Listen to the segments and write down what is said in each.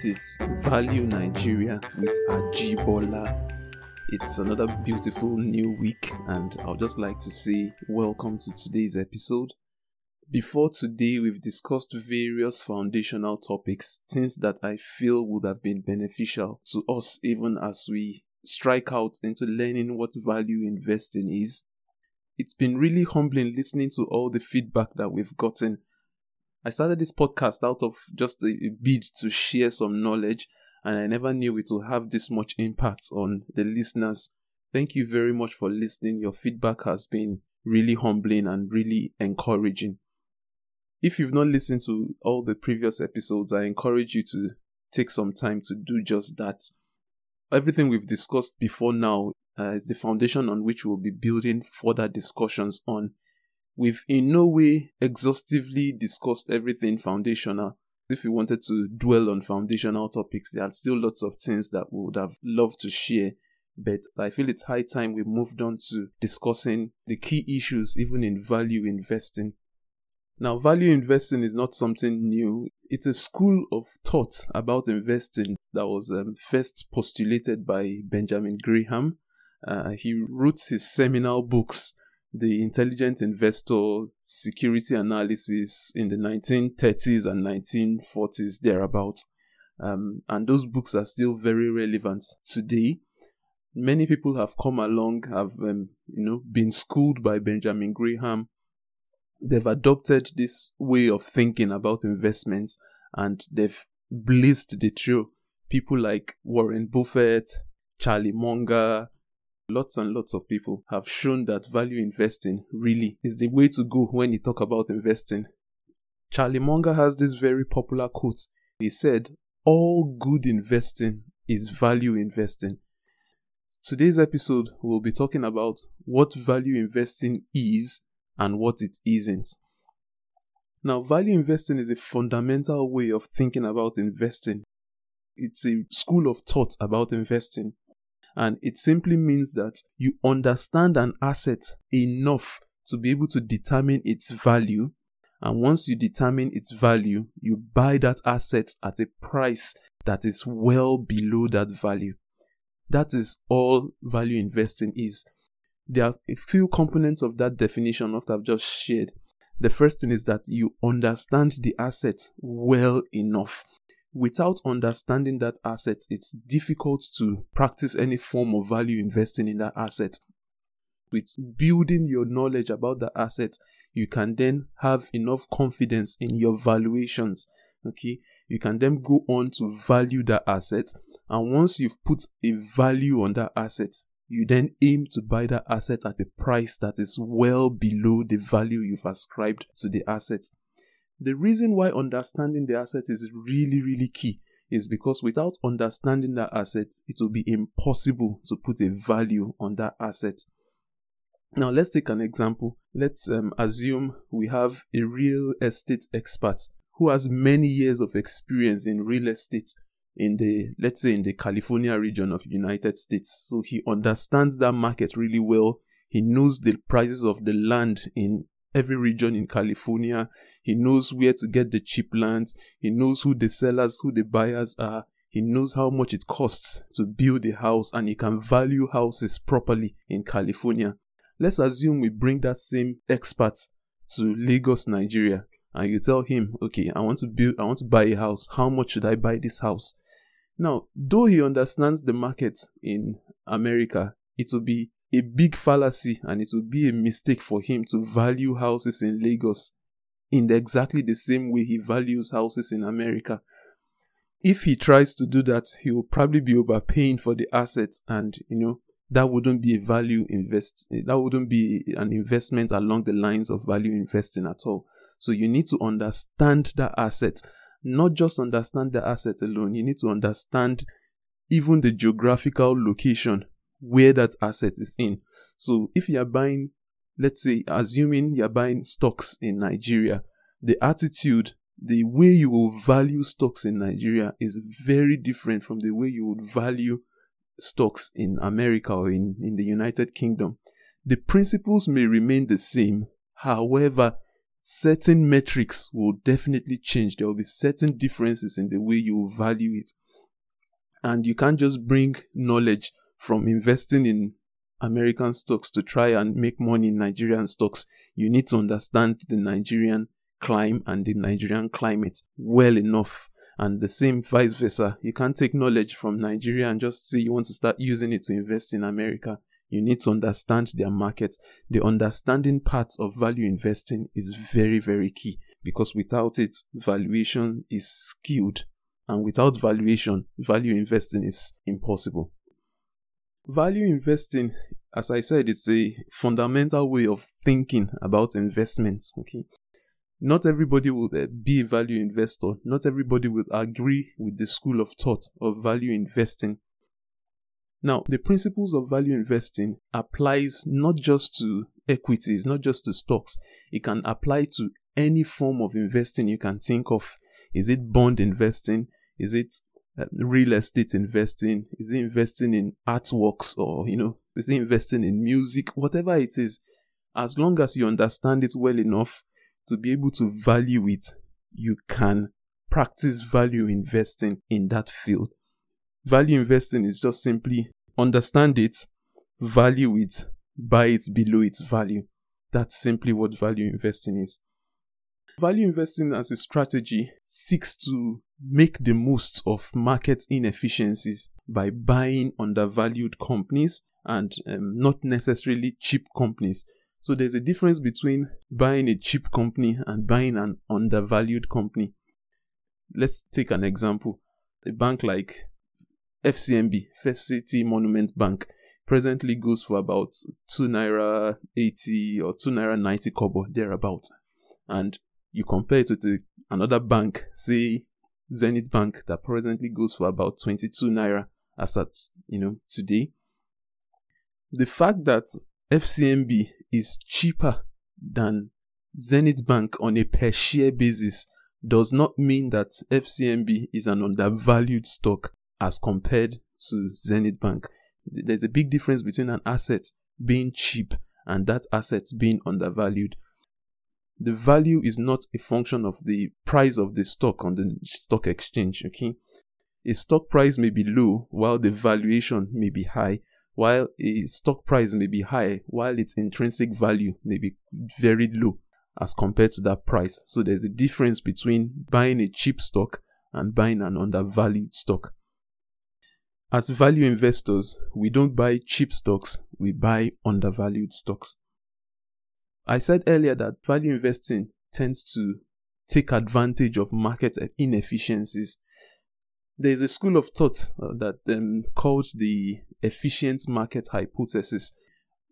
This is Value Nigeria with Ajibola. It's another beautiful new week, and I'll just like to say welcome to today's episode. Before today, we've discussed various foundational topics, things that I feel would have been beneficial to us even as we strike out into learning what value investing is. It's been really humbling listening to all the feedback that we've gotten I started this podcast out of just a, a bid to share some knowledge, and I never knew it would have this much impact on the listeners. Thank you very much for listening. Your feedback has been really humbling and really encouraging. If you've not listened to all the previous episodes, I encourage you to take some time to do just that. Everything we've discussed before now uh, is the foundation on which we'll be building further discussions on We've in no way exhaustively discussed everything foundational. If we wanted to dwell on foundational topics, there are still lots of things that we would have loved to share. But I feel it's high time we moved on to discussing the key issues, even in value investing. Now, value investing is not something new. It's a school of thought about investing that was um, first postulated by Benjamin Graham. Uh, he wrote his seminal books the intelligent investor security analysis in the 1930s and 1940s thereabout. Um, and those books are still very relevant today. Many people have come along have um, you know been schooled by benjamin graham. They've adopted this way of thinking about investments and they've blazed the trail. People like warren buffett charlie munger Lots and lots of people have shown that value investing really is the way to go when you talk about investing. Charlie Munger has this very popular quote. He said, All good investing is value investing. Today's episode, we'll be talking about what value investing is and what it isn't. Now, value investing is a fundamental way of thinking about investing. It's a school of thought about investing and it simply means that you understand an asset enough to be able to determine its value. And once you determine its value, you buy that asset at a price that is well below that value. That is all value investing is. There are a few components of that definition that I've just shared. The first thing is that you understand the asset well enough without understanding that asset, it's difficult to practice any form of value investing in that asset. With building your knowledge about the asset, you can then have enough confidence in your valuations. Okay, you can then go on to value that asset, and once you've put a value on that asset, you then aim to buy that asset at a price that is well below the value you've ascribed to the asset. The reason why understanding the asset is really, really key is because without understanding that asset, it will be impossible to put a value on that asset. Now, let's take an example. Let's um, assume we have a real estate expert who has many years of experience in real estate in the let's say in the California region of United States. So he understands that market really well. He knows the prices of the land in every region in California. He knows where to get the cheap lands. He knows who the sellers, who the buyers are. He knows how much it costs to build a house and he can value houses properly in California. Let's assume we bring that same expert to Lagos, Nigeria, and you tell him, okay, I want to build, I want to buy a house. How much should I buy this house? Now, though he understands the market in America, it will be a big fallacy and it would be a mistake for him to value houses in Lagos in exactly the same way he values houses in America. If he tries to do that, he will probably be overpaying for the assets and you know that wouldn't be a value invest that wouldn't be an investment along the lines of value investing at all. So you need to understand that asset, not just understand the asset alone. You need to understand even the geographical location where that asset is in. So if you are buying, let's say, assuming you're buying stocks in Nigeria, the attitude, the way you will value stocks in Nigeria is very different from the way you would value stocks in America or in, in the United Kingdom. The principles may remain the same, however, certain metrics will definitely change. There will be certain differences in the way you value it. And you can't just bring knowledge from investing in American stocks to try and make money in Nigerian stocks. You need to understand the Nigerian clime and the Nigerian climate well enough. And the same vice versa. You can't take knowledge from Nigeria and just say you want to start using it to invest in America. You need to understand their market. The understanding part of value investing is very, very key because without it, valuation is skewed. And without valuation, value investing is impossible. Value investing, as I said, it's a fundamental way of thinking about investments. Okay. Not everybody will uh, be a value investor. Not everybody will agree with the school of thought of value investing. Now, the principles of value investing applies not just to equities, not just to stocks. It can apply to any form of investing you can think of. Is it bond investing? Is it real estate investing? Is it investing in artworks or, you know, is it investing in music? Whatever it is, as long as you understand it well enough to be able to value it, you can practice value investing in that field. Value investing is just simply understand it, value it, buy it below its value. That's simply what value investing is. Value investing as a strategy seeks to make the most of market inefficiencies by buying undervalued companies and um, not necessarily cheap companies. So there's a difference between buying a cheap company and buying an undervalued company. Let's take an example. A bank like FCMB, First City Monument Bank, presently goes for about 2 naira 80 or 2 naira 90 kobo, thereabout. And you compare it with a, another bank, say Zenith Bank, that presently goes for about 22 naira as at, you know, today. The fact that FCMB is cheaper than Zenith Bank on a per share basis does not mean that FCMB is an undervalued stock as compared to Zenith Bank. There's a big difference between an asset being cheap and that asset being undervalued. The value is not a function of the price of the stock on the stock exchange, okay? A stock price may be low while the valuation may be high, while a stock price may be high while its intrinsic value may be very low as compared to that price. So there's a difference between buying a cheap stock and buying an undervalued stock. As value investors, we don't buy cheap stocks, we buy undervalued stocks. I said earlier that value investing tends to take advantage of market inefficiencies. There is a school of thought uh, that um, called the efficient market hypothesis.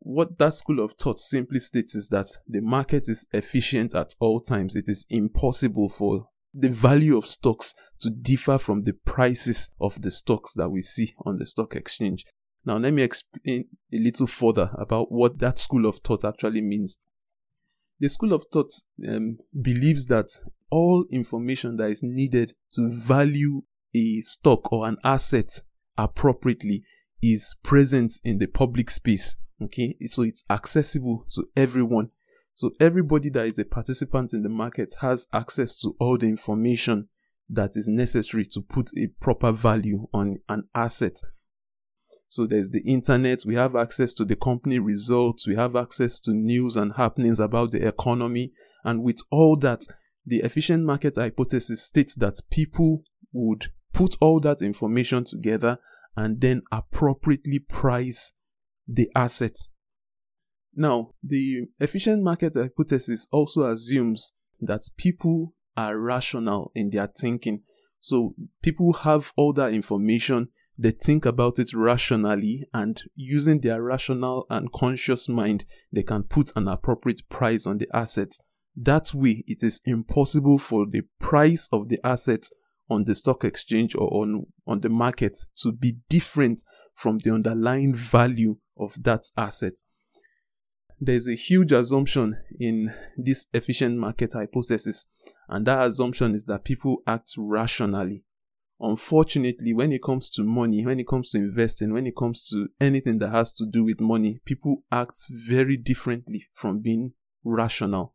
What that school of thought simply states is that the market is efficient at all times. It is impossible for the value of stocks to differ from the prices of the stocks that we see on the stock exchange. Now, let me explain a little further about what that school of thought actually means. The school of thought um, believes that all information that is needed to value a stock or an asset appropriately is present in the public space. Okay, so it's accessible to everyone so everybody that is a participant in the market has access to all the information that is necessary to put a proper value on an asset. So there's the internet, we have access to the company results, we have access to news and happenings about the economy. And with all that, the efficient market hypothesis states that people would put all that information together and then appropriately price the asset now, the efficient market hypothesis also assumes that people are rational in their thinking. So people have all that information, they think about it rationally, and using their rational and conscious mind, they can put an appropriate price on the assets. That way, it is impossible for the price of the assets on the stock exchange or on, on the market to be different from the underlying value of that asset there's a huge assumption in this efficient market hypothesis, and that assumption is that people act rationally. Unfortunately, when it comes to money, when it comes to investing, when it comes to anything that has to do with money, people act very differently from being rational.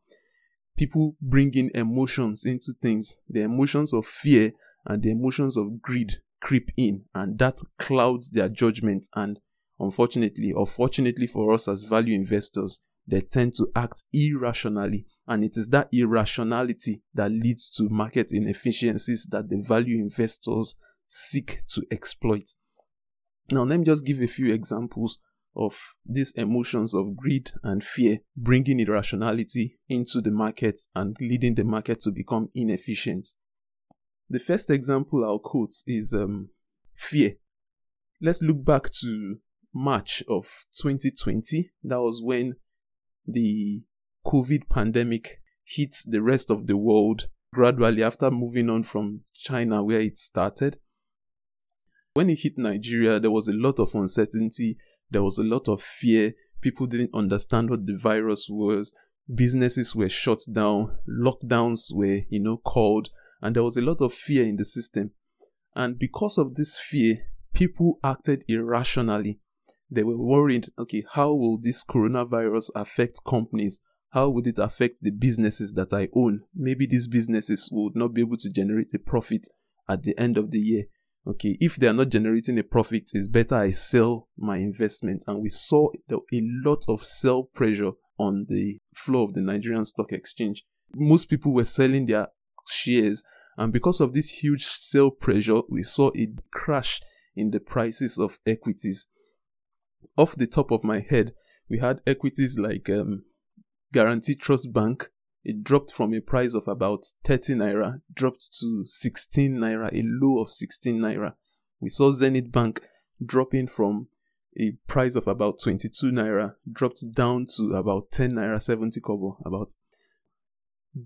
people bring in emotions into things. The emotions of fear and the emotions of greed creep in, and that clouds their judgment. And unfortunately, or fortunately for us as value investors, they tend to act irrationally. And it is that irrationality that leads to market inefficiencies that the value investors seek to exploit. Now, let me just give a few examples of these emotions of greed and fear bringing irrationality into the market and leading the market to become inefficient. The first example I'll quote is um, fear. Let's look back to March of 2020. That was when the COVID pandemic hit the rest of the world gradually after moving on from China, where it started. When it hit Nigeria, there was a lot of uncertainty, there was a lot of fear. People didn't understand what the virus was. Businesses were shut down, lockdowns were, you know, called, and there was a lot of fear in the system. And because of this fear, people acted irrationally. They were worried, okay, how will this coronavirus affect companies? How would it affect the businesses that I own? Maybe these businesses would not be able to generate a profit at the end of the year. Okay if they are not generating a profit it's better i sell my investment. And we saw a lot of sell pressure on the floor of the nigerian stock exchange. Most people were selling their shares. And because of this huge sell pressure we saw a crash in the prices of equities. Off the top of my head we had equities like um, guaranty trust bank it dropped from a price of about 30 naira, dropped to 16 naira, a low of 16 naira. We saw Zenith Bank dropping from a price of about 22 naira, dropped down to about 10 naira 70 kobo. About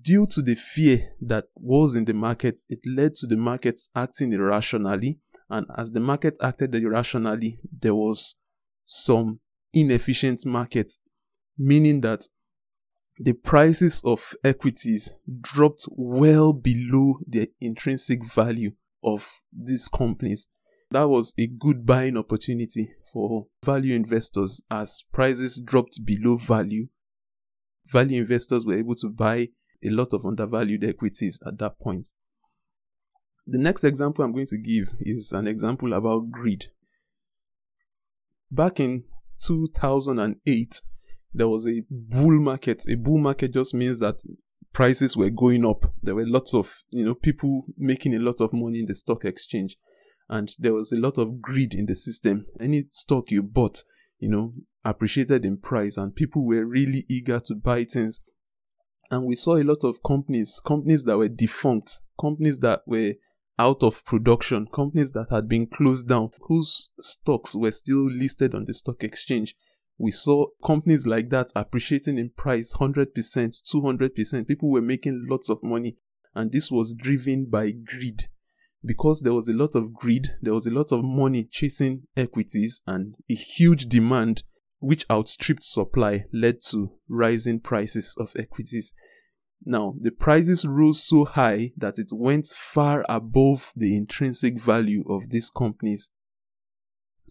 due to the fear that was in the market, it led to the markets acting irrationally. And as the market acted irrationally, there was some inefficient market, meaning that the prices of equities dropped well below the intrinsic value of these companies. That was a good buying opportunity for value investors as prices dropped below value. Value investors were able to buy a lot of undervalued equities at that point. The next example I'm going to give is an example about greed. Back in 2008, there was a bull market. A bull market just means that prices were going up. There were lots of, you know, people making a lot of money in the stock exchange. And there was a lot of greed in the system. Any stock you bought, you know, appreciated in price and people were really eager to buy things. And we saw a lot of companies, companies that were defunct, companies that were out of production, companies that had been closed down, whose stocks were still listed on the stock exchange we saw companies like that appreciating in price 100%, 200%. People were making lots of money, and this was driven by greed. Because there was a lot of greed, there was a lot of money chasing equities, and a huge demand which outstripped supply led to rising prices of equities. Now, the prices rose so high that it went far above the intrinsic value of these companies.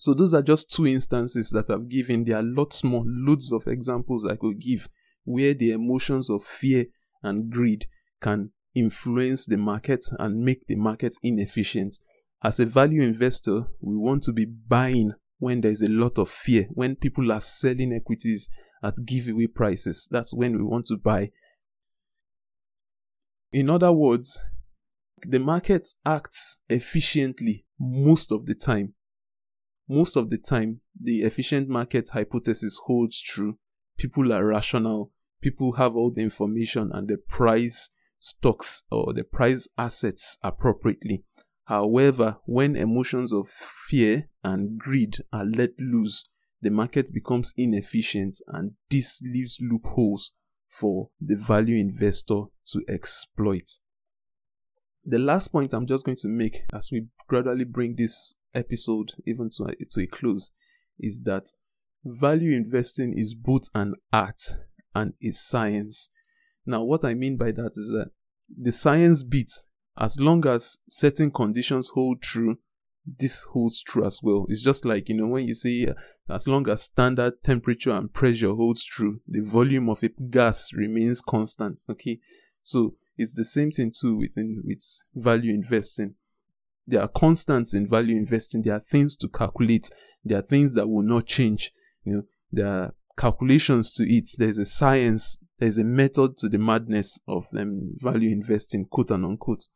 So those are just two instances that I've given. There are lots more, loads of examples I could give where the emotions of fear and greed can influence the market and make the market inefficient. As a value investor, we want to be buying when there's a lot of fear, when people are selling equities at giveaway prices. That's when we want to buy. In other words, the market acts efficiently most of the time most of the time, the efficient market hypothesis holds true. People are rational, people have all the information and the price stocks or the price assets appropriately. However, when emotions of fear and greed are let loose, the market becomes inefficient and this leaves loopholes for the value investor to exploit. The last point I'm just going to make as we gradually bring this episode even to a, to a close is that value investing is both an art and a science. Now, what I mean by that is that the science bit, as long as certain conditions hold true, this holds true as well. It's just like, you know, when you say as long as standard temperature and pressure holds true, the volume of a gas remains constant. Okay. So it's the same thing too with, in, with value investing. There are constants in value investing. There are things to calculate. There are things that will not change. You know, there are calculations to it. There's a science. There's a method to the madness of um, value investing, quote and unquote.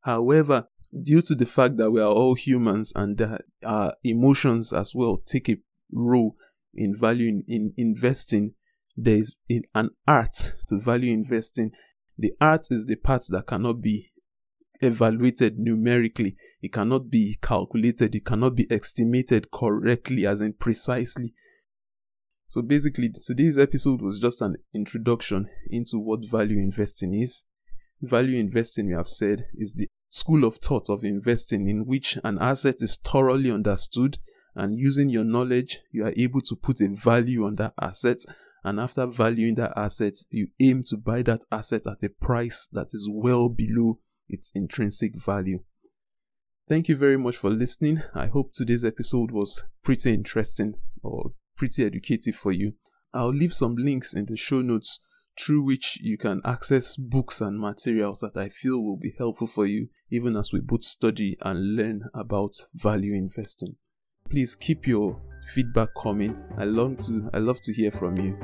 However, due to the fact that we are all humans and that our emotions as well take a role in value in, in investing, there is an art to value investing. The art is the part that cannot be evaluated numerically. It cannot be calculated. It cannot be estimated correctly, as in precisely. So basically, today's episode was just an introduction into what value investing is. Value investing, we have said, is the school of thought of investing in which an asset is thoroughly understood and using your knowledge, you are able to put a value on that asset. And after valuing that asset, you aim to buy that asset at a price that is well below its intrinsic value. Thank you very much for listening. I hope today's episode was pretty interesting or pretty educative for you. I'll leave some links in the show notes through which you can access books and materials that I feel will be helpful for you, even as we both study and learn about value investing. Please keep your feedback coming. I love to I love to hear from you.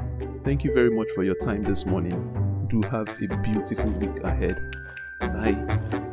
Thank you very much for your time this morning. Do have a beautiful week ahead. Bye.